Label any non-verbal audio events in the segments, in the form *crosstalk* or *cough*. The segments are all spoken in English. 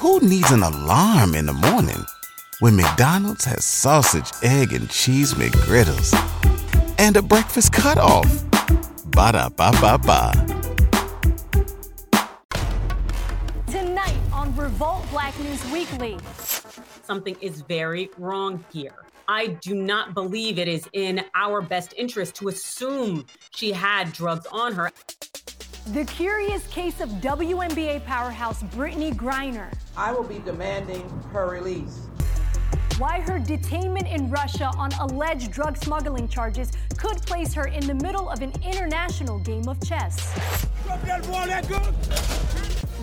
Who needs an alarm in the morning when McDonald's has sausage, egg, and cheese McGriddles and a breakfast cutoff? Ba da ba ba ba. Tonight on Revolt Black News Weekly. Something is very wrong here. I do not believe it is in our best interest to assume she had drugs on her. The curious case of WNBA powerhouse Brittney Griner. I will be demanding her release. Why her detainment in Russia on alleged drug smuggling charges could place her in the middle of an international game of chess.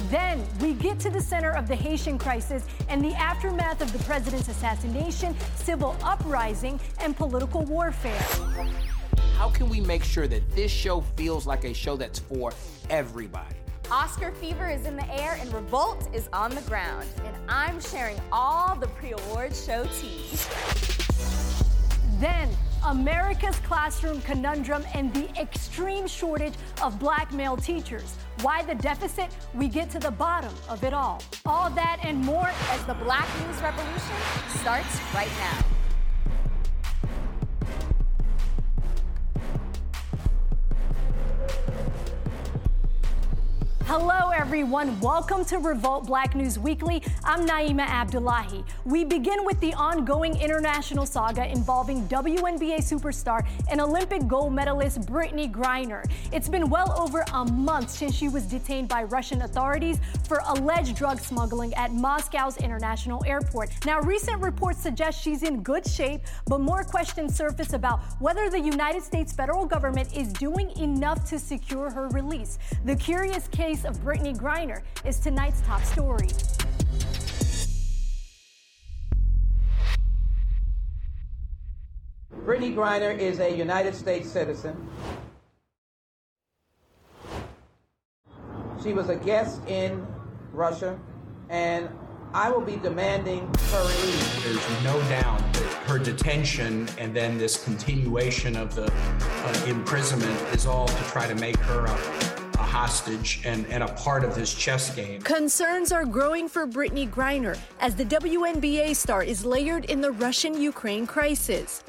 Then we get to the center of the Haitian crisis and the aftermath of the president's assassination, civil uprising, and political warfare. How can we make sure that this show feels like a show that's for everybody? Oscar fever is in the air and revolt is on the ground. And I'm sharing all the pre award show tea. Then, America's classroom conundrum and the extreme shortage of black male teachers. Why the deficit? We get to the bottom of it all. All that and more as the Black News Revolution starts right now. Hello, everyone. Welcome to Revolt Black News Weekly. I'm Naima Abdullahi. We begin with the ongoing international saga involving WNBA superstar and Olympic gold medalist Brittney Griner. It's been well over a month since she was detained by Russian authorities for alleged drug smuggling at Moscow's International Airport. Now, recent reports suggest she's in good shape, but more questions surface about whether the United States federal government is doing enough to secure her release. The curious case case of Brittney Griner is tonight's top story. Brittney Griner is a United States citizen. She was a guest in Russia, and I will be demanding her release. There's no doubt that her detention and then this continuation of the uh, imprisonment is all to try to make her a hostage and, and a part of this chess game. Concerns are growing for Brittney Griner as the WNBA star is layered in the Russian Ukraine crisis.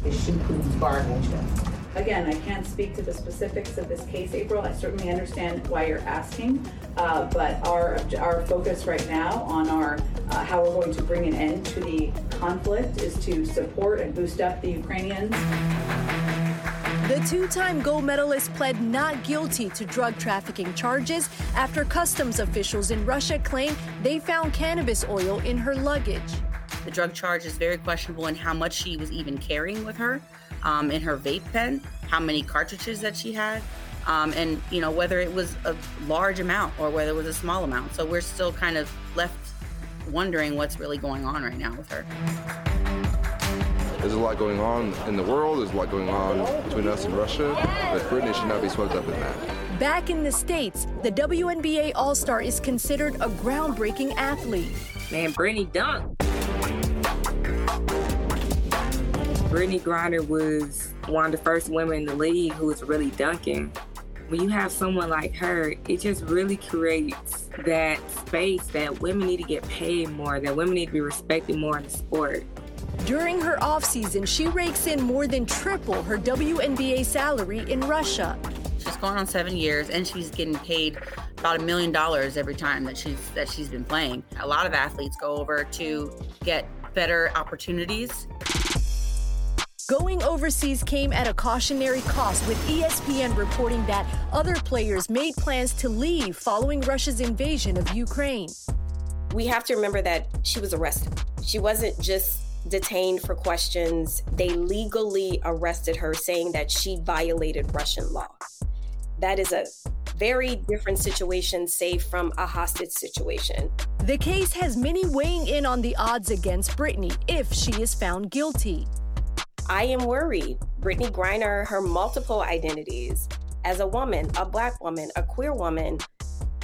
Again, I can't speak to the specifics of this case, April. I certainly understand why you're asking, uh, but our our focus right now on our uh, how we're going to bring an end to the conflict is to support and boost up the Ukrainians. The two time gold medalist pled not guilty to drug trafficking charges after customs officials in Russia claim they found cannabis oil in her luggage. The drug charge is very questionable in how much she was even carrying with her um, in her vape pen, how many cartridges that she had. Um, and you know whether it was a large amount or whether it was a small amount. So we're still kind of left wondering what's really going on right now with her. There's a lot going on in the world. There's a lot going on between us and Russia. But Brittney should not be swept up in that. Back in the States, the WNBA All Star is considered a groundbreaking athlete. Man, Brittney dunked. Brittney Griner was one of the first women in the league who was really dunking. When you have someone like her, it just really creates that space that women need to get paid more, that women need to be respected more in the sport. During her offseason, she rakes in more than triple her WNBA salary in Russia. She's going on seven years, and she's getting paid about a million dollars every time that she's that she's been playing. A lot of athletes go over to get better opportunities. Going overseas came at a cautionary cost, with ESPN reporting that other players made plans to leave following Russia's invasion of Ukraine. We have to remember that she was arrested. She wasn't just detained for questions. They legally arrested her, saying that she violated Russian law. That is a very different situation, say, from a hostage situation. The case has many weighing in on the odds against Brittney if she is found guilty. I am worried. Brittney Griner, her multiple identities as a woman, a black woman, a queer woman,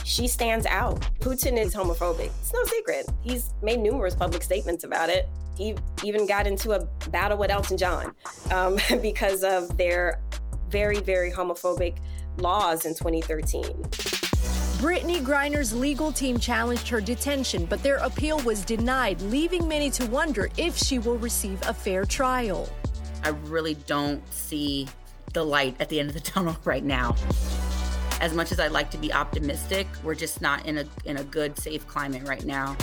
she stands out. Putin is homophobic. It's no secret. He's made numerous public statements about it he even got into a battle with Elton John um, *laughs* because of their very, very homophobic laws in 2013. Brittney Griner's legal team challenged her detention, but their appeal was denied, leaving many to wonder if she will receive a fair trial. I really don't see the light at the end of the *laughs* tunnel right now. As much as I'd like to be optimistic, we're just not in a in a good safe climate right now.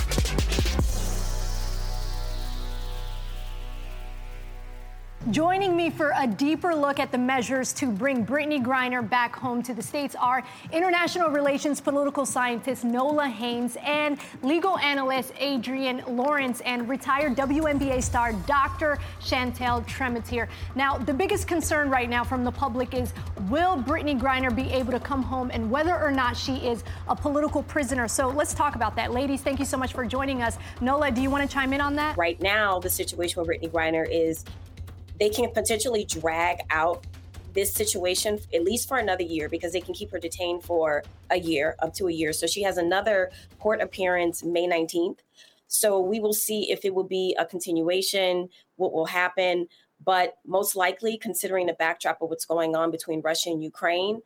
Joining me for a deeper look at the measures to bring Brittney Griner back home to the States are international relations political scientist Nola Haynes and legal analyst Adrienne Lawrence and retired WNBA star Dr. Chantel Tremitiere. Now, the biggest concern right now from the public is will Brittney Griner be able to come home and whether or not she is a political prisoner? So let's talk about that. Ladies, thank you so much for joining us. Nola, do you want to chime in on that? Right now, the situation with Brittney Griner is they can potentially drag out this situation at least for another year because they can keep her detained for a year, up to a year. So she has another court appearance May 19th. So we will see if it will be a continuation, what will happen. But most likely, considering the backdrop of what's going on between Russia and Ukraine,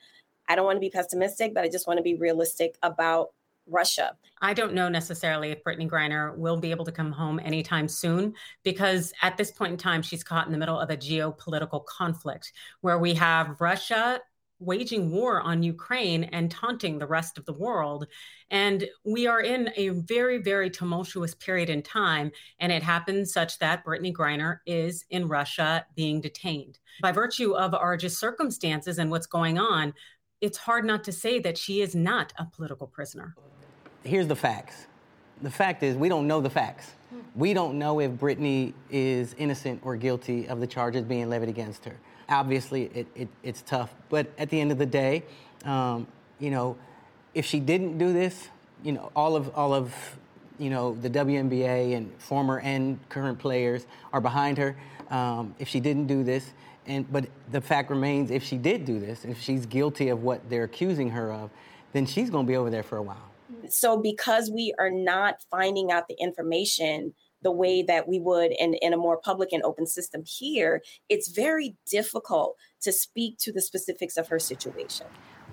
I don't want to be pessimistic, but I just want to be realistic about Russia. I don't know necessarily if Brittney Griner will be able to come home anytime soon because at this point in time, she's caught in the middle of a geopolitical conflict where we have Russia waging war on Ukraine and taunting the rest of the world. And we are in a very, very tumultuous period in time. And it happens such that Brittney Griner is in Russia being detained. By virtue of our just circumstances and what's going on, it's hard not to say that she is not a political prisoner here's the facts. The fact is, we don't know the facts. We don't know if Brittney is innocent or guilty of the charges being levied against her. Obviously, it, it, it's tough, but at the end of the day, um, you know, if she didn't do this, you know, all of all of you know the WNBA and former and current players are behind her. Um, if she didn't do this, and but the fact remains, if she did do this, if she's guilty of what they're accusing her of, then she's going to be over there for a while so because we are not finding out the information the way that we would in, in a more public and open system here, it's very difficult to speak to the specifics of her situation.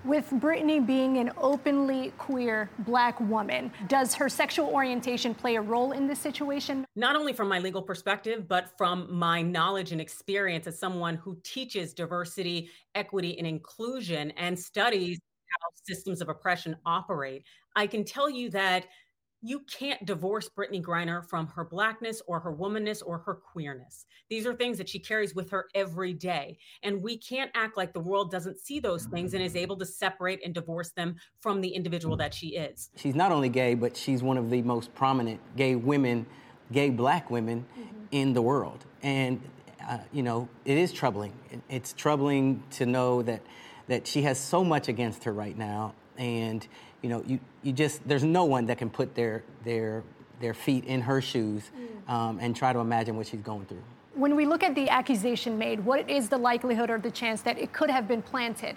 With Brittney being an openly queer black woman, does her sexual orientation play a role in this situation? Not only from my legal perspective, but from my knowledge and experience as someone who teaches diversity, equity, and inclusion and studies how systems of oppression operate. I can tell you that you can't divorce Brittney Griner from her blackness or her womanness or her queerness. These are things that she carries with her every day. And we can't act like the world doesn't see those things and is able to separate and divorce them from the individual that she is. She's not only gay, but she's one of the most prominent gay women, gay black women mm-hmm. in the world. And, uh, you know, it is troubling. It's troubling to know that that she has so much against her right now, and you know, you, you just there's no one that can put their their their feet in her shoes mm. um, and try to imagine what she's going through. When we look at the accusation made, what is the likelihood or the chance that it could have been planted?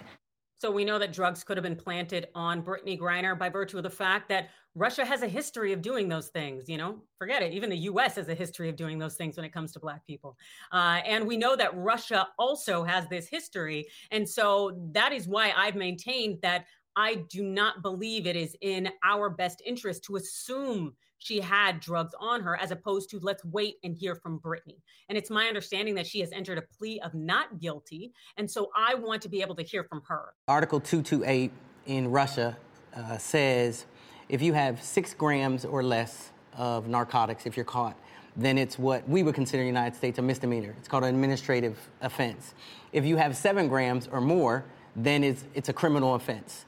So we know that drugs could have been planted on Brittney Griner by virtue of the fact that Russia has a history of doing those things. You know, forget it. Even the U.S. has a history of doing those things when it comes to Black people. Uh, and we know that Russia also has this history. And so that is why I've maintained that I do not believe it is in our best interest to assume she had drugs on her as opposed to let's wait and hear from Brittney. And it's my understanding that she has entered a plea of not guilty. And so I want to be able to hear from her. Article 228 in Russia uh, says if you have six grams or less of narcotics, if you're caught, then it's what we would consider in the United States a misdemeanor. It's called an administrative offense. If you have seven grams or more, then it's, it's a criminal offense.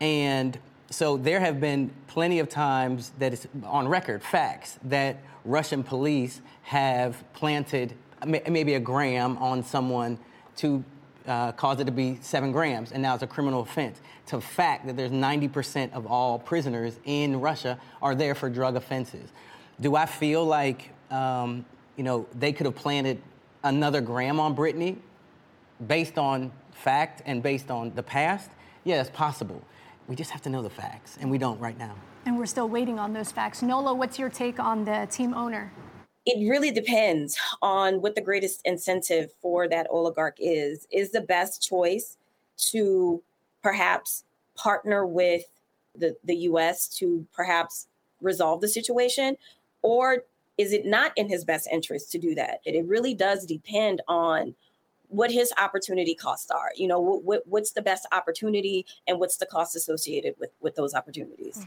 And so there have been plenty of times that it's on record, facts, that Russian police have planted maybe a gram on someone to uh, cause it to be seven grams, and now it's a criminal offense. To fact that there's 90% of all prisoners in Russia are there for drug offenses. Do I feel like, um, you know, they could have planted another gram on Brittney based on fact and based on the past? Yeah, it's possible. We just have to know the facts, and we don't right now. And we're still waiting on those facts. Nola, what's your take on the team owner? It really depends on what the greatest incentive for that oligarch is. Is the best choice to perhaps partner with the, the US to perhaps resolve the situation? Or is it not in his best interest to do that? It really does depend on what his opportunity costs are. You know, what, what's the best opportunity and what's the cost associated with, with those opportunities.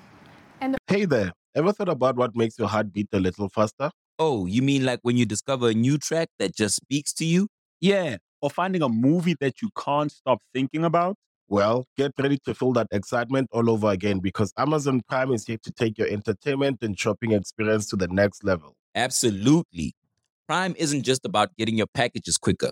And hey there, ever thought about what makes your heart beat a little faster? Oh, you mean like when you discover a new track that just speaks to you? Yeah, or finding a movie that you can't stop thinking about? Well, get ready to feel that excitement all over again because Amazon Prime is here to take your entertainment and shopping experience to the next level. Absolutely. Prime isn't just about getting your packages quicker.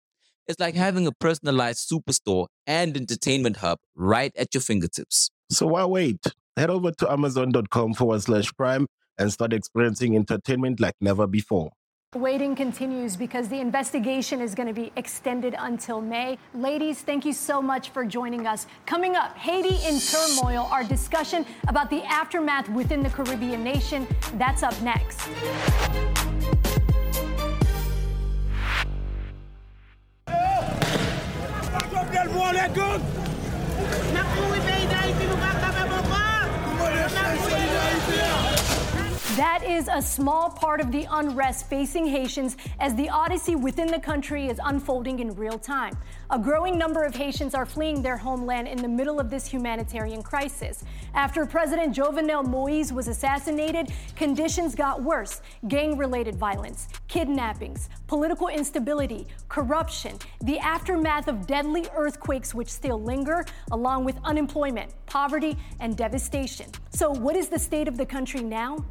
It's like having a personalized superstore and entertainment hub right at your fingertips. So why wait? Head over to amazon.com forward slash prime and start experiencing entertainment like never before. Waiting continues because the investigation is going to be extended until May. Ladies, thank you so much for joining us. Coming up, Haiti in turmoil, our discussion about the aftermath within the Caribbean nation. That's up next. Mwen ap mouri peyida iti, mwen ap kame mwen pa. Mwen ap mouri peyida iti. That is a small part of the unrest facing Haitians as the odyssey within the country is unfolding in real time. A growing number of Haitians are fleeing their homeland in the middle of this humanitarian crisis. After President Jovenel Moise was assassinated, conditions got worse. Gang related violence, kidnappings, political instability, corruption, the aftermath of deadly earthquakes which still linger, along with unemployment, poverty, and devastation. So, what is the state of the country now?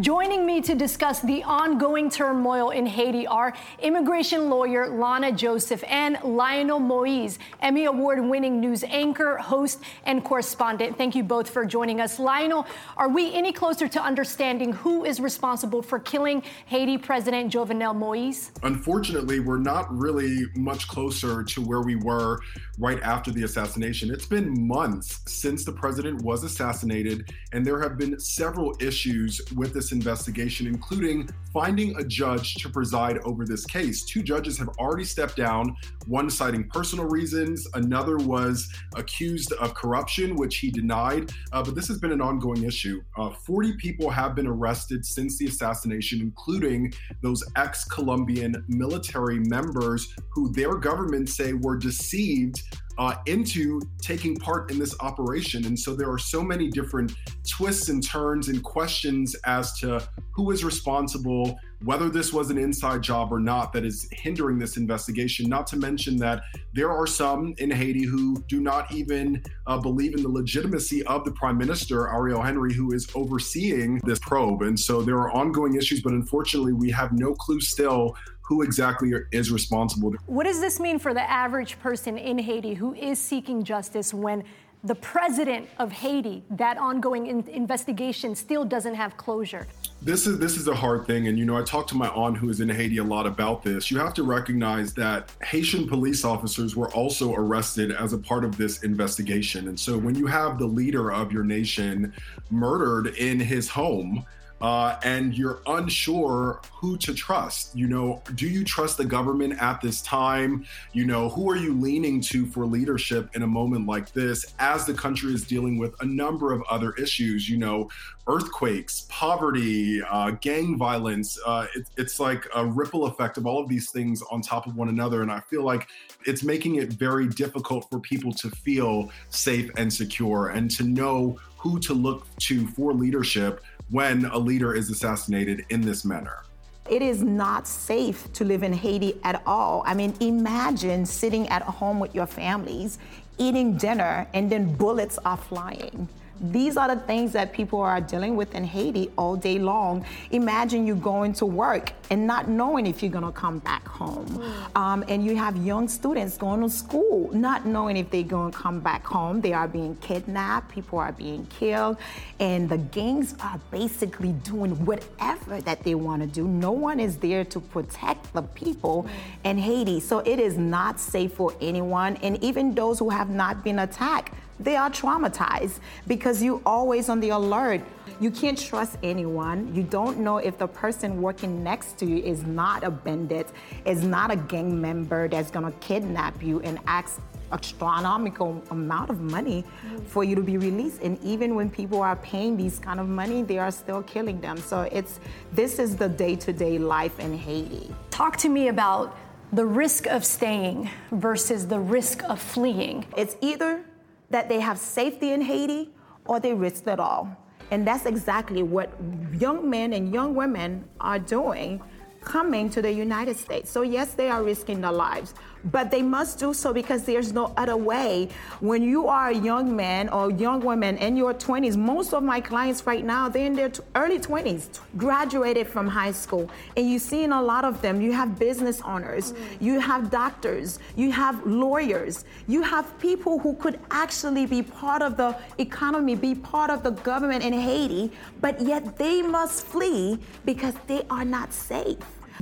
Joining me to discuss the ongoing turmoil in Haiti are immigration lawyer Lana Joseph and Lionel Moise, Emmy Award winning news anchor, host, and correspondent. Thank you both for joining us. Lionel, are we any closer to understanding who is responsible for killing Haiti President Jovenel Moise? Unfortunately, we're not really much closer to where we were right after the assassination. It's been months since the president was assassinated, and there have been several issues with this investigation, including finding a judge to preside over this case. Two judges have already stepped down, one citing personal reasons, another was accused of corruption, which he denied. Uh, but this has been an ongoing issue. Uh, 40 people have been arrested since the assassination, including those ex Colombian military members who their governments say were deceived uh, into taking part in this operation. And so there are so many different twists and turns and questions as to who is responsible, whether this was an inside job or not, that is hindering this investigation. Not to mention that there are some in Haiti who do not even uh, believe in the legitimacy of the prime minister, Ariel Henry, who is overseeing this probe. And so there are ongoing issues, but unfortunately, we have no clue still who exactly is responsible. What does this mean for the average person in Haiti who is seeking justice when the president of Haiti, that ongoing in- investigation still doesn't have closure? This is this is a hard thing, and you know I talked to my aunt who is in Haiti a lot about this. You have to recognize that Haitian police officers were also arrested as a part of this investigation, and so when you have the leader of your nation murdered in his home, uh, and you're unsure who to trust. You know, do you trust the government at this time? You know, who are you leaning to for leadership in a moment like this as the country is dealing with a number of other issues? You know, earthquakes, poverty, uh, gang violence. Uh, it, it's like a ripple effect of all of these things on top of one another. And I feel like it's making it very difficult for people to feel safe and secure and to know who to look to for leadership when a leader is assassinated in this manner. It is not safe to live in Haiti at all. I mean, imagine sitting at home with your families, eating dinner, and then bullets are flying. These are the things that people are dealing with in Haiti all day long. Imagine you going to work and not knowing if you're going to come back home. Mm. Um, and you have young students going to school, not knowing if they're going to come back home. They are being kidnapped, people are being killed, and the gangs are basically doing whatever that they want to do. No one is there to protect the people mm. in Haiti. So it is not safe for anyone. And even those who have not been attacked, they are traumatized because you're always on the alert. You can't trust anyone. You don't know if the person working next to you is not a bandit, is not a gang member that's gonna kidnap you and ask astronomical amount of money for you to be released and even when people are paying these kind of money they are still killing them so it's this is the day-to-day life in haiti talk to me about the risk of staying versus the risk of fleeing it's either that they have safety in Haiti or they risk it all. And that's exactly what young men and young women are doing coming to the United States. So, yes, they are risking their lives, but they must do so because there's no other way. When you are a young man or young woman in your 20s, most of my clients right now, they're in their early 20s, graduated from high school, and you're seeing a lot of them. You have business owners, mm. you have doctors, you have lawyers, you have people who could actually be part of the economy, be part of the government in Haiti, but yet they must flee because they are not safe.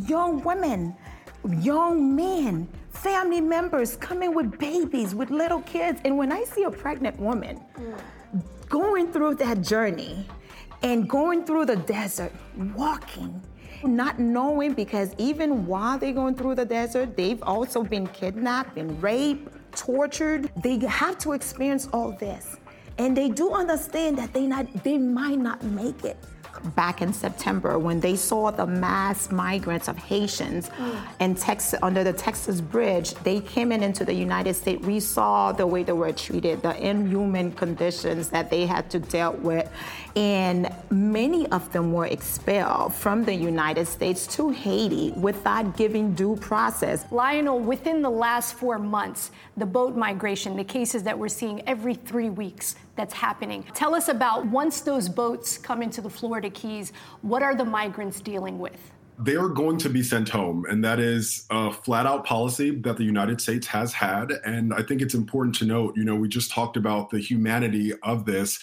Young women, young men, family members coming with babies, with little kids. And when I see a pregnant woman going through that journey and going through the desert, walking, not knowing because even while they're going through the desert, they've also been kidnapped and raped, tortured. They have to experience all this. And they do understand that they not they might not make it back in September when they saw the mass migrants of Haitians mm. in Texas under the Texas Bridge. They came in into the United States. We saw the way they were treated, the inhuman conditions that they had to deal with, and many of them were expelled from the United States to Haiti without giving due process. Lionel, within the last four months, the boat migration, the cases that we're seeing every three weeks, that's happening. Tell us about once those boats come into the Florida Keys, what are the migrants dealing with? They are going to be sent home, and that is a flat out policy that the United States has had. And I think it's important to note, you know, we just talked about the humanity of this.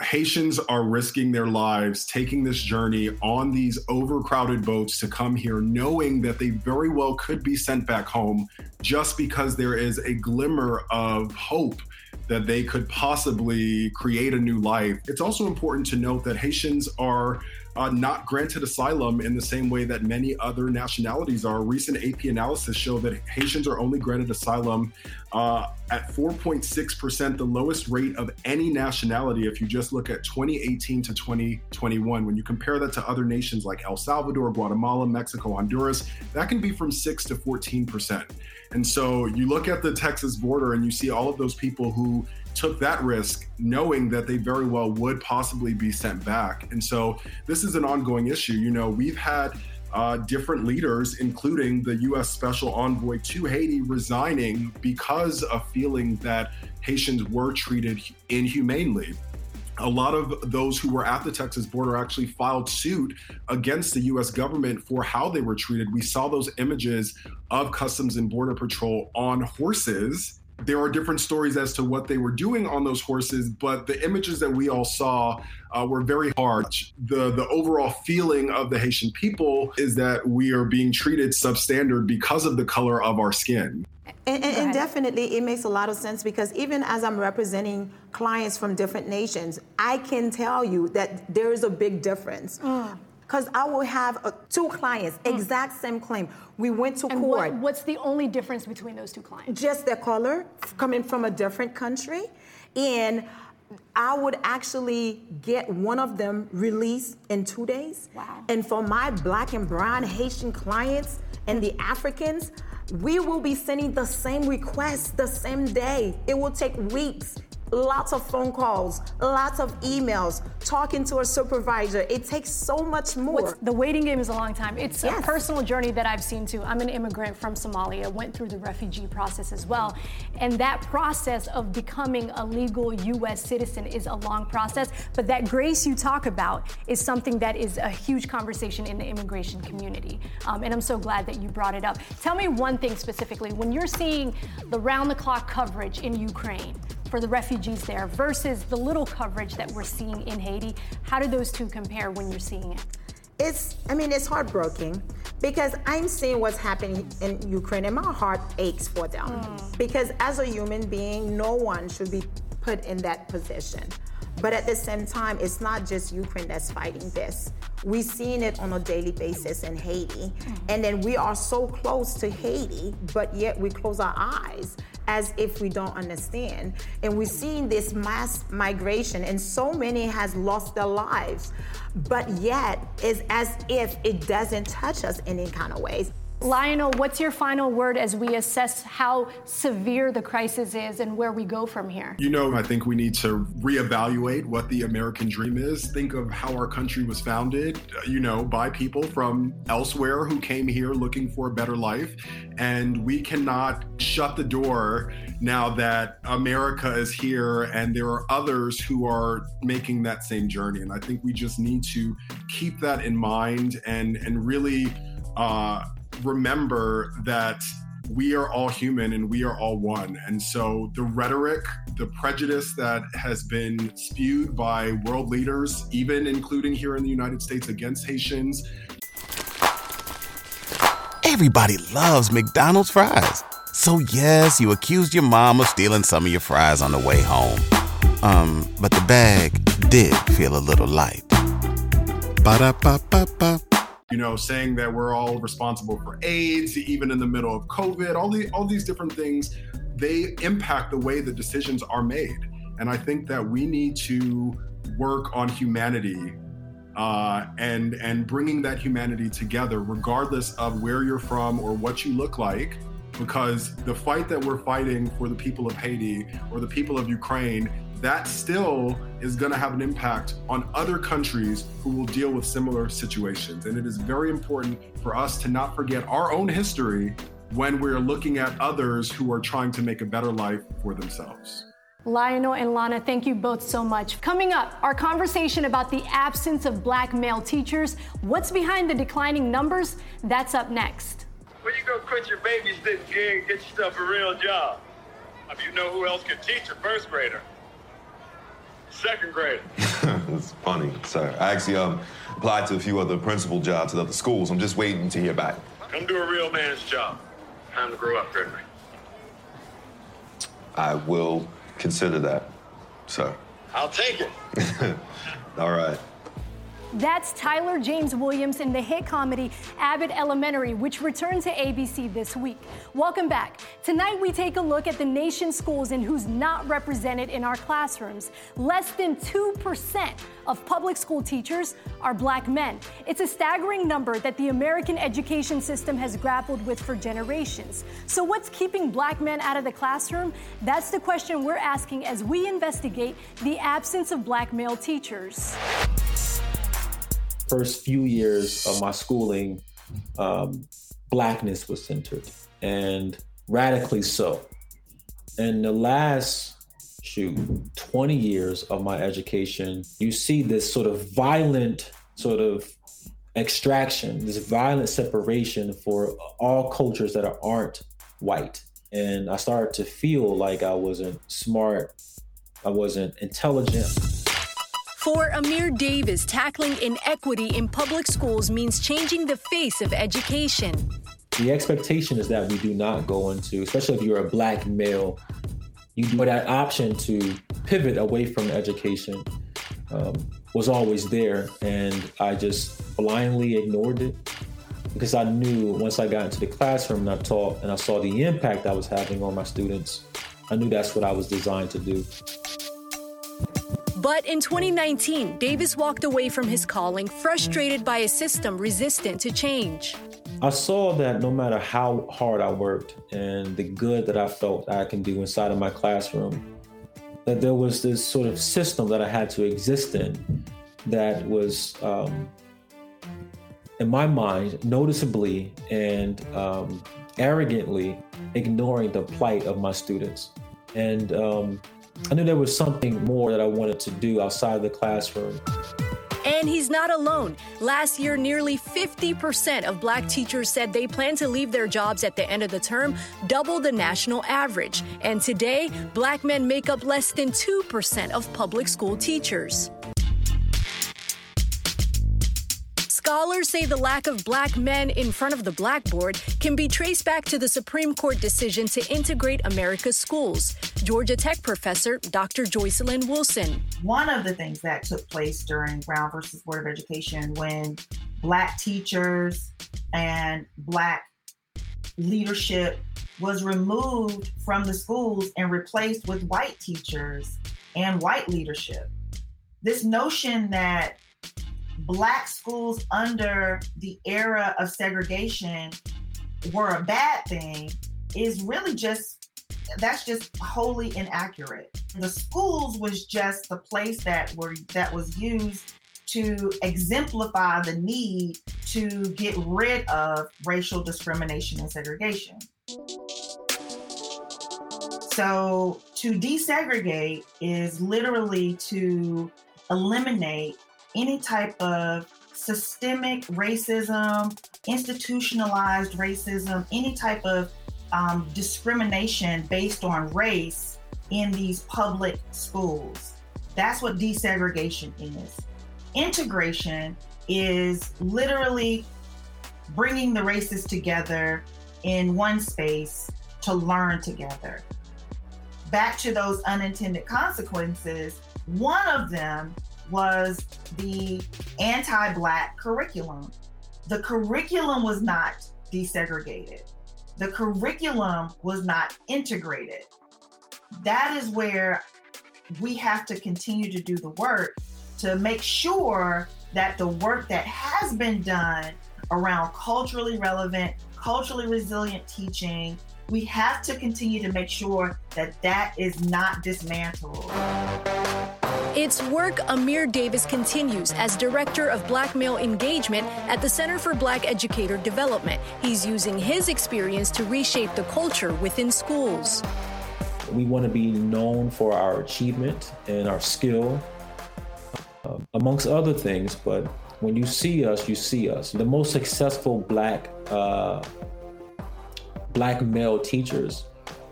Haitians are risking their lives taking this journey on these overcrowded boats to come here, knowing that they very well could be sent back home just because there is a glimmer of hope that they could possibly create a new life. It's also important to note that Haitians are uh, not granted asylum in the same way that many other nationalities are. Recent AP analysis show that Haitians are only granted asylum uh, at 4.6%, the lowest rate of any nationality if you just look at 2018 to 2021. When you compare that to other nations like El Salvador, Guatemala, Mexico, Honduras, that can be from 6 to 14%. And so you look at the Texas border and you see all of those people who took that risk knowing that they very well would possibly be sent back. And so this is an ongoing issue. You know, we've had uh, different leaders, including the U.S. Special Envoy to Haiti, resigning because of feeling that Haitians were treated inhumanely a lot of those who were at the Texas border actually filed suit against the US government for how they were treated. We saw those images of Customs and Border Patrol on horses. There are different stories as to what they were doing on those horses, but the images that we all saw uh, were very hard. The the overall feeling of the Haitian people is that we are being treated substandard because of the color of our skin. And, and, and, definitely, it makes a lot of sense because even as I'm representing clients from different nations, I can tell you that there is a big difference. Because. I will have uh, two clients, mm. exact same claim. We went to and court. What, what's the only difference between those two clients? Just their color, coming from a different country. And I would actually get one of them released in two days. Wow. And for my black and brown Haitian clients and the Africans, we will be sending the same request the same day. It will take weeks lots of phone calls, lots of emails, talking to a supervisor. It takes so much more. What's, the waiting game is a long time. It's Yes. a personal journey that I've seen too. I'm an immigrant from Somalia, went through the refugee process as well. And that process of becoming a legal U.S. citizen is a long process. But that grace you talk about is something that is a huge conversation in the immigration community. Um, and I'm so glad that you brought it up. Tell me one thing specifically. When you're seeing the round the clock coverage in Ukraine, for the refugees there versus the little coverage that we're seeing in Haiti. How do those two compare when you're seeing it? It's, I mean, it's heartbreaking because I'm seeing what's happening in Ukraine and my heart aches for them. Hmm. Because as a human being, no one should be put in that position. But at the same time, it's not just Ukraine that's fighting this. We're seeing it on a daily basis in Haiti. Hmm. And then we are so close to Haiti, but yet we close our eyes as if we don't understand. And we're seeing this mass migration, and so many has lost their lives. But yet, it's as if it doesn't touch us in any kind of ways. Lionel, what's your final word as we assess how severe the crisis is and where we go from here? You know, I think we need to reevaluate what the American dream is. Think of how our country was founded, uh, you know, by people from elsewhere who came here looking for a better life. And we cannot shut the door now that America is here and there are others who are making that same journey. And I think we just need to keep that in mind and, and really uh, remember that we are all human and we are all one. And so the rhetoric, the prejudice that has been spewed by world leaders, even including here in the United States against Haitians, Everybody loves McDonald's fries. So yes, you accused your mom of stealing some of your fries on the way home. Um, but the bag did feel a little light. Ba-da-ba-ba-ba. You know, saying that we're all responsible for AIDS, even in the middle of COVID, all the all these different things, they impact the way the decisions are made. And I think that we need to work on humanity uh, and and bringing that humanity together, regardless of where you're from or what you look like, because the fight that we're fighting for the people of Haiti or the people of Ukraine, that still is going to have an impact on other countries who will deal with similar situations. And it is very important for us to not forget our own history when we're looking at others who are trying to make a better life for themselves. Lionel and Lana, thank you both so much. Coming up, our conversation about the absence of black male teachers. What's behind the declining numbers? That's up next. When you go quit your babysitting gig get yourself a real job? I mean, you know who else can teach a first grader? Second grade. *laughs* That's funny, sir. I actually um, applied to a few other principal jobs at other schools. I'm just waiting to hear back. Come do a real man's job. Time to grow up, Gregory. I will consider that, sir. I'll take it. *laughs* All right. That's Tyler James Williams in the hit comedy Abbott Elementary, which returned to ABC this week. Welcome back. Tonight, we take a look at the nation's schools and who's not represented in our classrooms. Less than 2% of public school teachers are black men. It's a staggering number that the American education system has grappled with for generations. So, what's keeping black men out of the classroom? That's the question we're asking as we investigate the absence of black male teachers. First few years of my schooling, um, blackness was centered and radically so. In the last, shoot, 20 years of my education, you see this sort of violent sort of extraction, this violent separation for all cultures that aren't white. And I started to feel like I wasn't smart, I wasn't intelligent. For Amir Davis, tackling inequity in public schools means changing the face of education. The expectation is that we do not go into, especially if you're a black male, you do that option to pivot away from education um, was always there, and I just blindly ignored it because I knew once I got into the classroom and I taught and I saw the impact I was having on my students, I knew that's what I was designed to do. But in 2019, Davis walked away from his calling, frustrated by a system resistant to change. I saw that no matter how hard I worked and the good that I felt I can do inside of my classroom, that there was this sort of system that I had to exist in that was, um, in my mind, noticeably and um, arrogantly ignoring the plight of my students. And um, I knew there was something more that I wanted to do outside of the classroom. And he's not alone. Last year, nearly 50% of black teachers said they plan to leave their jobs at the end of the term, double the national average. And today, black men make up less than 2% of public school teachers. Scholars say the lack of black men in front of the blackboard can be traced back to the Supreme Court decision to integrate America's schools. Georgia Tech professor Dr. Joycelyn Wilson. One of the things that took place during Brown versus Board of Education when black teachers and black leadership was removed from the schools and replaced with white teachers and white leadership. This notion that black schools under the era of segregation were a bad thing is really just that's just wholly inaccurate. The schools was just the place that were that was used to exemplify the need to get rid of racial discrimination and segregation. So to desegregate is literally to eliminate any type of systemic racism, institutionalized racism, any type of um, discrimination based on race in these public schools. That's what desegregation is. Integration is literally bringing the races together in one space to learn together. Back to those unintended consequences, one of them was the anti Black curriculum. The curriculum was not desegregated, the curriculum was not integrated. That is where we have to continue to do the work to make sure that the work that has been done around culturally relevant, culturally resilient teaching, we have to continue to make sure that that is not dismantled. Its work, Amir Davis continues as Director of Black Male Engagement at the Center for Black Educator Development. He's using his experience to reshape the culture within schools. We want to be known for our achievement and our skill, uh, amongst other things, but when you see us, you see us. The most successful black uh, black male teachers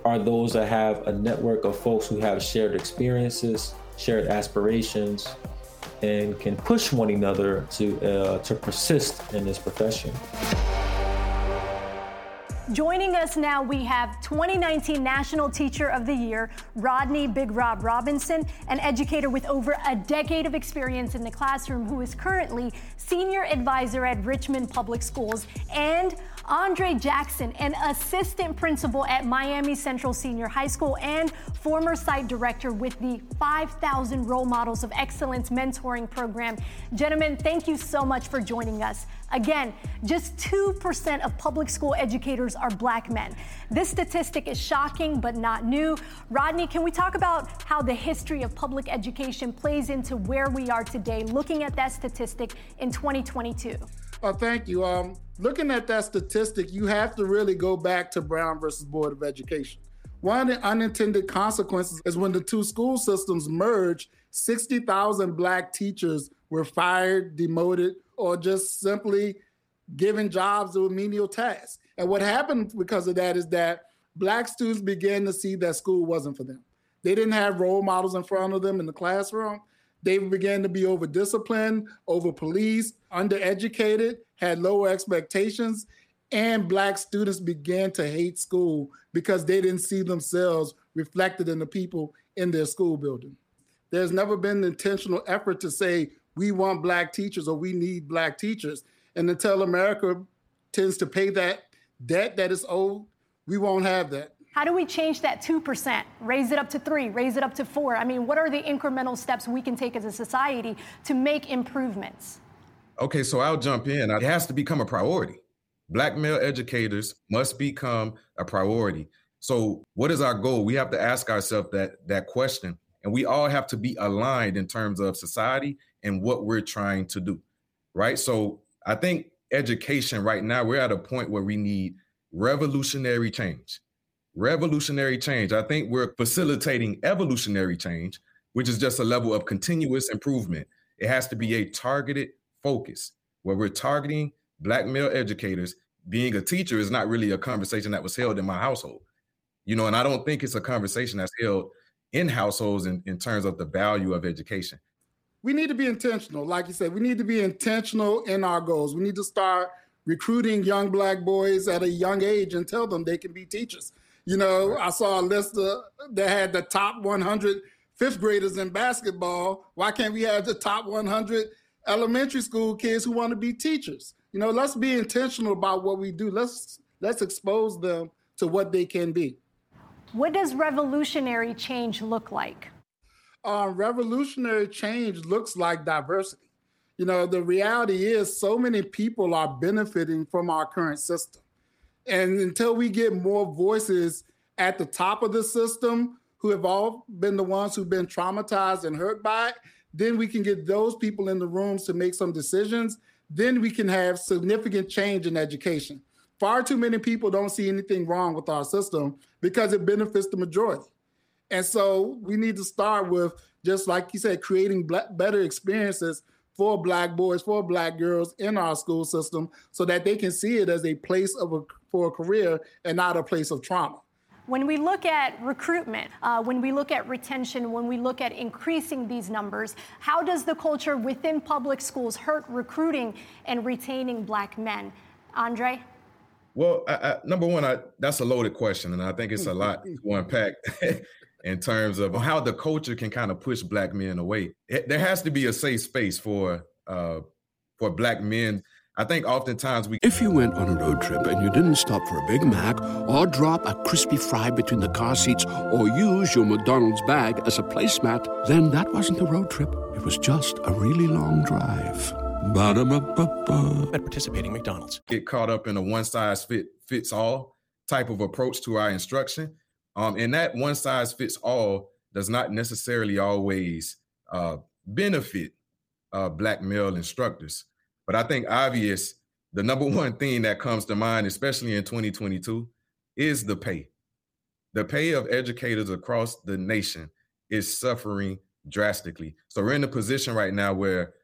are those that have a network of folks who have shared experiences, shared aspirations, and can push one another to uh, to persist in this profession. Joining us now, we have 2019 National Teacher of the Year, Rodney Big Rob Robinson, an educator with over a decade of experience in the classroom who is currently Senior Advisor at Richmond Public Schools, and Andre Jackson, an assistant principal at Miami Central Senior High School and former site director with the 5,000 Role Models of Excellence mentoring program. Gentlemen, thank you so much for joining us. Again, just 2% of public school educators are black men. This statistic is shocking but not new. Rodney, can we talk about how the history of public education plays into where we are today, looking at that statistic in 2022? Oh, thank you. Um, looking at that statistic, you have to really go back to Brown versus Board of Education. One of the unintended consequences is when the two school systems merged, 60,000 Black teachers were fired, demoted, or just simply given jobs to menial tasks. And what happened because of that is that Black students began to see that school wasn't for them. They didn't have role models in front of them in the classroom. They began to be over disciplined, over policed, undereducated, had lower expectations, and Black students began to hate school because they didn't see themselves reflected in the people in their school building. There's never been an intentional effort to say, we want Black teachers or we need Black teachers. And until America tends to pay that debt that is owed, we won't have that. How do we change that 2%, raise it up to three, raise it up to four? I mean, what are the incremental steps we can take as a society to make improvements? Okay, so I'll jump in. It has to become a priority. Black male educators must become a priority. So, what is our goal? We have to ask ourselves that that question. And we all have to be aligned in terms of society and what we're trying to do. Right. So I think education right now, we're at a point where we need revolutionary change. Revolutionary change. I think we're facilitating evolutionary change, which is just a level of continuous improvement. It has to be a targeted focus where we're targeting Black male educators. Being a teacher is not really a conversation that was held in my household, you know, and I don't think it's a conversation that's held in households in, in terms of the value of education. We need to be intentional. Like you said, we need to be intentional in our goals. We need to start recruiting young black boys at a young age and tell them they can be teachers. You know, right. I saw a list of, that had the top 100 fifth graders in basketball. Why can't we have the top 100 elementary school kids who want to be teachers? You know, let's be intentional about what we do. Let's let's expose them to what they can be. What does revolutionary change look like? Uh, revolutionary change looks like diversity. You know, the reality is so many people are benefiting from our current system. And until we get more voices at the top of the system who have all been the ones who've been traumatized and hurt by it, then we can get those people in the rooms to make some decisions. Then we can have significant change in education. Far too many people don't see anything wrong with our system because it benefits the majority. And so we need to start with, just like you said, creating better experiences for black boys, for black girls in our school system, so that they can see it as a place of a, for a career and not a place of trauma. When we look at recruitment, uh, when we look at retention, when we look at increasing these numbers, how does the culture within public schools hurt recruiting and retaining black men? Andre? Well, I, I, number one, I, that's a loaded question, and I think it's a lot to unpack *laughs* in terms of how the culture can kind of push black men away. It, there has to be a safe space for uh, for black men. I think oftentimes we. If you went on a road trip and you didn't stop for a Big Mac or drop a crispy fry between the car seats or use your McDonald's bag as a placemat, then that wasn't a road trip. It was just a really long drive. Ba-da-ba-ba-ba. At participating McDonald's. Get caught up in a one size fit fits all type of approach to our instruction. Um, and that one size fits all does not necessarily always uh, benefit uh, black male instructors. But I think obvious, the number *laughs* one thing that comes to mind, especially in 2022, is the pay. The pay of educators across the nation is suffering drastically. So we're in a position right now where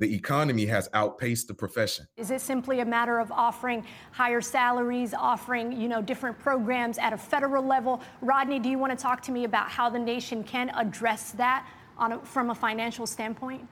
the economy has outpaced the profession. Is it simply a matter of offering higher salaries, offering, you know, different programs at a federal level? Rodney, do you want to talk to me about how the nation can address that on a, from a financial standpoint?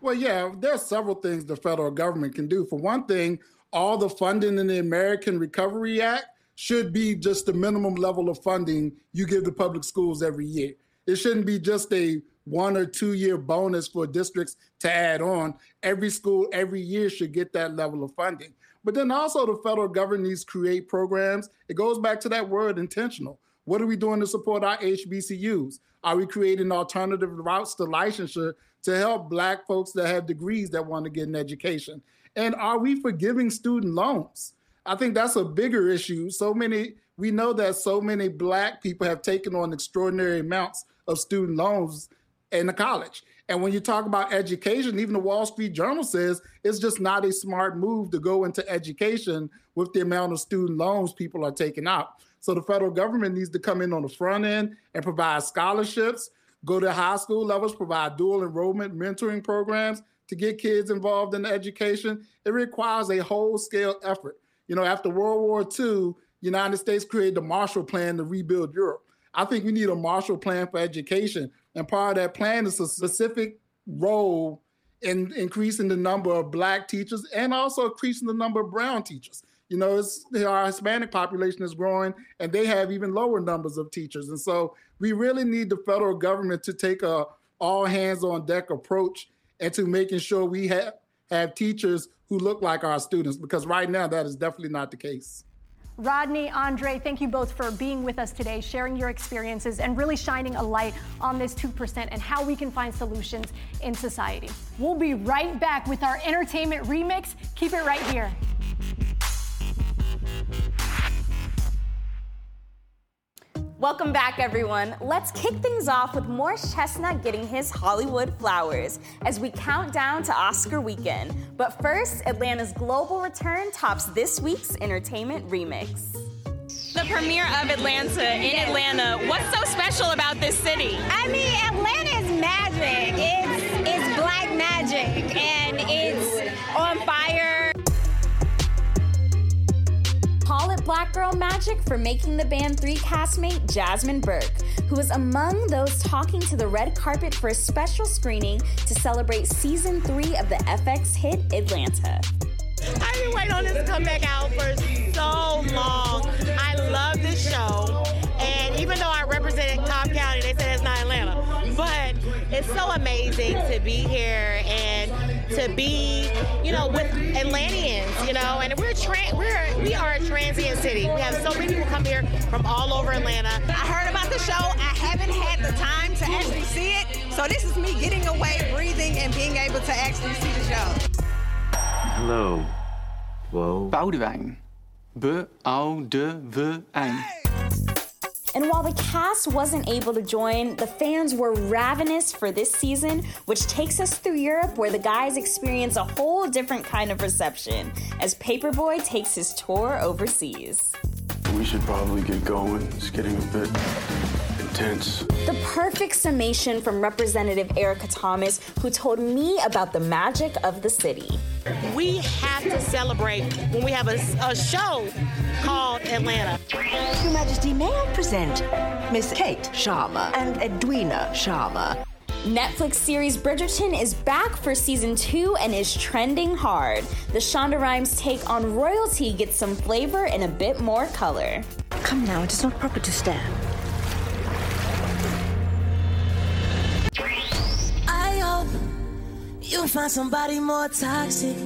Well, yeah, there are several things the federal government can do. For one thing, all the funding in the American Recovery Act should be just the minimum level of funding you give the public schools every year. It shouldn't be just a one or two year bonus for districts to add on. Every school every year should get that level of funding. But then also the federal government needs create programs. It goes back to that word intentional. What are we doing to support our HBCUs? Are we creating alternative routes to licensure to help Black folks that have degrees that want to get an education? And are we forgiving student loans? I think that's a bigger issue. So many, we know that so many Black people have taken on extraordinary amounts of student loans in the college. And when you talk about education, even the Wall Street Journal says it's just not a smart move to go into education with the amount of student loans people are taking out. So the federal government needs to come in on the front end and provide scholarships, go to high school levels, provide dual enrollment mentoring programs to get kids involved in education. It requires a whole scale effort. You know, after World War II, the United States created the Marshall Plan to rebuild Europe. I think we need a Marshall Plan for education and part of that plan is a specific role in increasing the number of black teachers and also increasing the number of brown teachers. You know, it's, our Hispanic population is growing and they have even lower numbers of teachers. And so we really need the federal government to take a all hands on deck approach and to making sure we have, have teachers who look like our students because right now that is definitely not the case. Rodney, Andre, thank you both for being with us today, sharing your experiences, and really shining a light on this 2% and how we can find solutions in society. We'll be right back with our entertainment remix. Keep it right here. Welcome back, everyone. Let's kick things off with Morris Chestnut getting his Hollywood flowers as we count down to Oscar weekend. But first, Atlanta's global return tops this week's entertainment remix. The premiere of Atlanta in Atlanta. What's so special about this city? I mean, Atlanta Black Girl Magic for making the band 3 castmate Jasmine Burke, who was among those talking to the red carpet for a special screening to celebrate season 3 of the FX hit Atlanta. I've been waiting on this to come back out for so long. I love this show. And even though I represented Cobb County, they said it's not Atlanta. But it's so amazing to be here and to be, you know, with Atlanteans, you know, and we're tra- we're we are a transient city. We have so many people come here from all over Atlanta. I heard about the show. I haven't had the time to actually see it. So this is me getting away, breathing, and being able to actually see the show. Hello. Whoa. Boudewijn. B-O-U-D-W-ijn. And while the cast wasn't able to join, the fans were ravenous for this season, which takes us through Europe where the guys experience a whole different kind of reception as Paper Boi takes his tour overseas. We should probably get going. It's getting a bit intense. The perfect summation from Representative Erica Thomas, who told me about the magic of the city. We have to celebrate when we have a, a show called Atlanta. Your Majesty, may I present Miss Kate Sharma and Edwina Sharma? Netflix series Bridgerton is back for season two and is trending hard. The Shonda Rhimes take on royalty gets some flavor and a bit more color. Come now, it is not proper to stare. I hope you'll find somebody more toxic.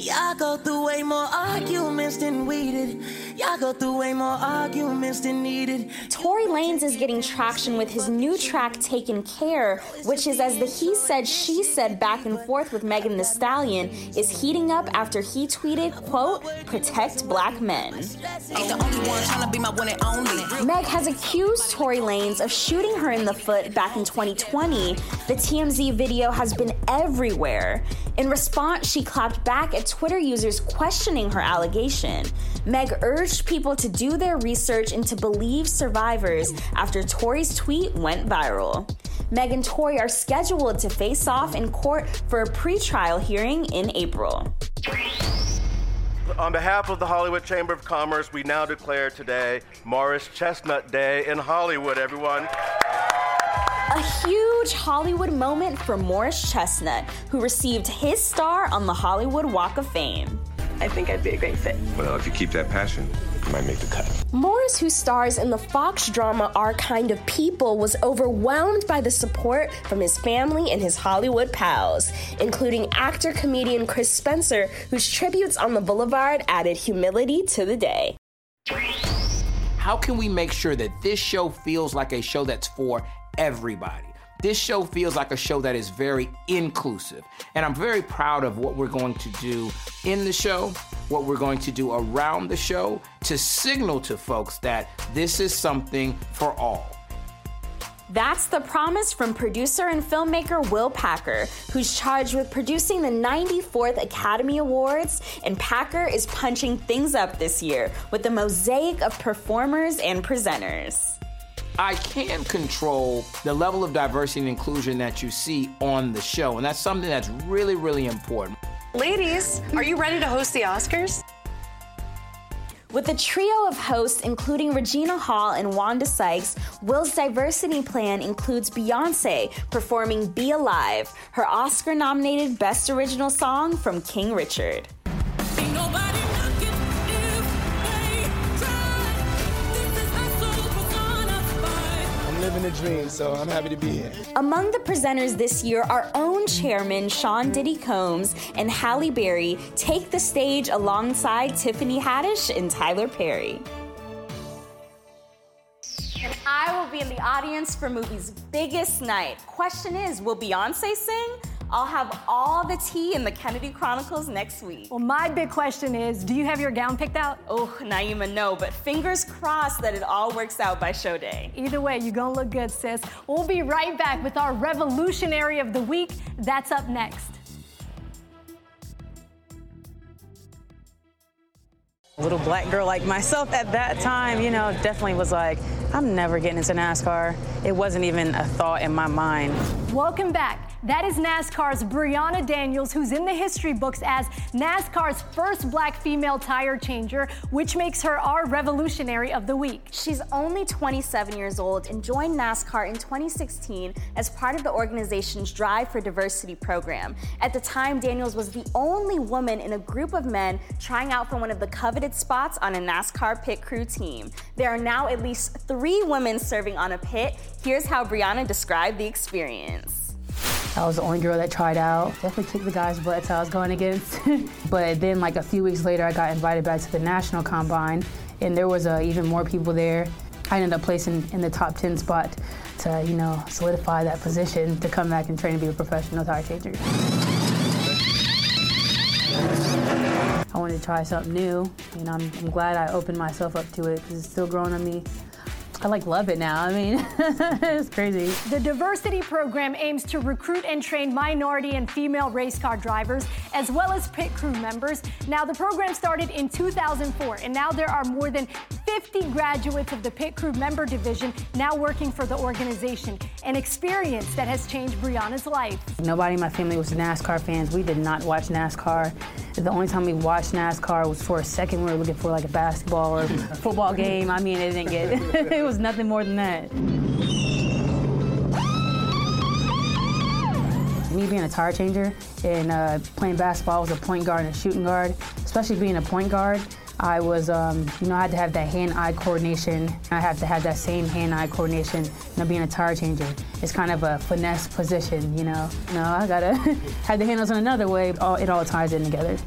Y'all go through way more arguments than we did. Y'all go through way more arguments than needed. Tory Lanez is getting traction with his new track Taken Care, which is as the he said she said back and forth with Megan Thee Stallion is heating up after he tweeted, quote, protect black men. Ain't the only one trying to be my one and only. Meg has accused Tory Lanez of shooting her in the foot back in 2020. The TMZ video has been everywhere. In response, she clapped back at Twitter users questioning her allegation. Meg urged people to do their research and to believe survivors after Tory's tweet went viral. Meg and Tori are scheduled to face off in court for a pretrial hearing in April. On behalf of the Hollywood Chamber of Commerce, we now declare today Morris Chestnut Day in Hollywood, everyone. A huge Hollywood moment for Morris Chestnut, who received his star on the Hollywood Walk of Fame. I think I'd be a great fit. Well, if you keep that passion, you might make the cut. Morris, who stars in the Fox drama Our Kind of People, was overwhelmed by the support from his family and his Hollywood pals, including actor comedian Chris Spencer, whose tributes on the Boulevard added humility to the day. How can we make sure that this show feels like a show that's for everybody? This show feels like a show that is very inclusive. And I'm very proud of what we're going to do in the show, what we're going to do around the show to signal to folks that this is something for all. That's the promise from producer and filmmaker Will Packer, who's charged with producing the 94th Academy Awards. And Packer is punching things up this year with a mosaic of performers and presenters. I can control the level of diversity and inclusion that you see on the show. And that's something that's really, really important. Ladies, are you ready to host the Oscars? With a trio of hosts, including Regina Hall and Wanda Sykes, Will's diversity plan includes Beyonce performing Be Alive, her Oscar nominated Best Original Song from King Richard. Living the dream, so I'm happy to be here. Among the presenters this year, our own chairman, Sean Diddy Combs, and Halle Berry take the stage alongside Tiffany Haddish and Tyler Perry. And I will be in the audience for movie's biggest night. Question is, will Beyonce sing? I'll have all the tea in the Kennedy Chronicles next week. Well, my big question is do you have your gown picked out? Oh, Naima, no, but fingers crossed that it all works out by show day. Either way, you're gonna look good, sis. We'll be right back with our revolutionary of the week. That's up next. A little black girl like myself at that time, you know, definitely was like, I'm never getting into NASCAR. It wasn't even a thought in my mind. Welcome back. That is NASCAR's Brehanna Daniels, who's in the history books as NASCAR's first black female tire changer, which makes her our revolutionary of the week. She's only 27 years old and joined NASCAR in 2016 as part of the organization's Drive for Diversity program. At the time, Daniels was the only woman in a group of men trying out for one of the coveted spots on a NASCAR pit crew team. There are now at least three women serving on a pit. Here's how Brehanna described the experience. I was the only girl that tried out. Definitely kicked the guys' butts I was going against. *laughs* but then, like a few weeks later, I got invited back to the national combine, and there was uh, even more people there. I ended up placing in the top 10 spot to, you know, solidify that position to come back and train to be a professional tire changer. I wanted to try something new, and I'm, I'm glad I opened myself up to it because it's still growing on me. I like love it now. I mean, *laughs* it's crazy. The diversity program aims to recruit and train minority and female race car drivers, as well as pit crew members. Now, the program started in 2004, and now there are more than 50 graduates of the pit crew member division now working for the organization. An experience that has changed Brehanna's life. Nobody in my family was NASCAR fans. We did not watch NASCAR. The only time we watched NASCAR was for a second. We were looking for like a basketball or *laughs* football game. I mean, it didn't get. *laughs* was nothing more than that. Me being a tire changer and uh, playing basketball, I was a point guard and a shooting guard. Especially being a point guard, I was, um, you know, I had to have that hand-eye coordination. I have to have that same hand-eye coordination. You know, being a tire changer, it's kind of a finesse position. You know, no, I gotta *laughs* have the handles in another way. All, it all ties in together.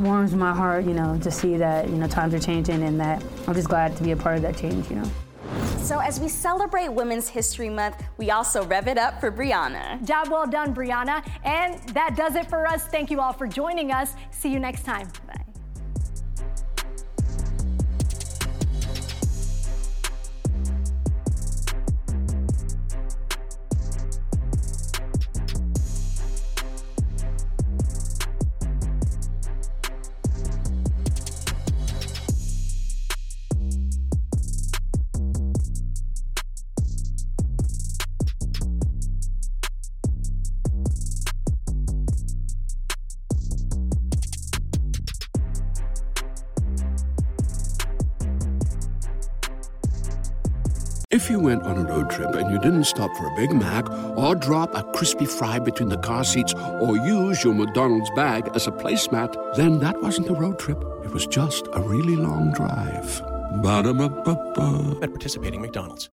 Warms my heart, you know, to see that you know times are changing and that I'm just glad to be a part of that change. You know. So, as we celebrate Women's History Month, we also rev it up for Brehanna. Job well done, Brehanna. And that does it for us. Thank you all for joining us. See you next time. Bye. You went on a road trip and you didn't stop for a Big Mac or drop a crispy fry between the car seats or use your McDonald's bag as a placemat, then that wasn't a road trip. It was just a really long drive. Ba-da-ba-ba-ba. At participating McDonald's.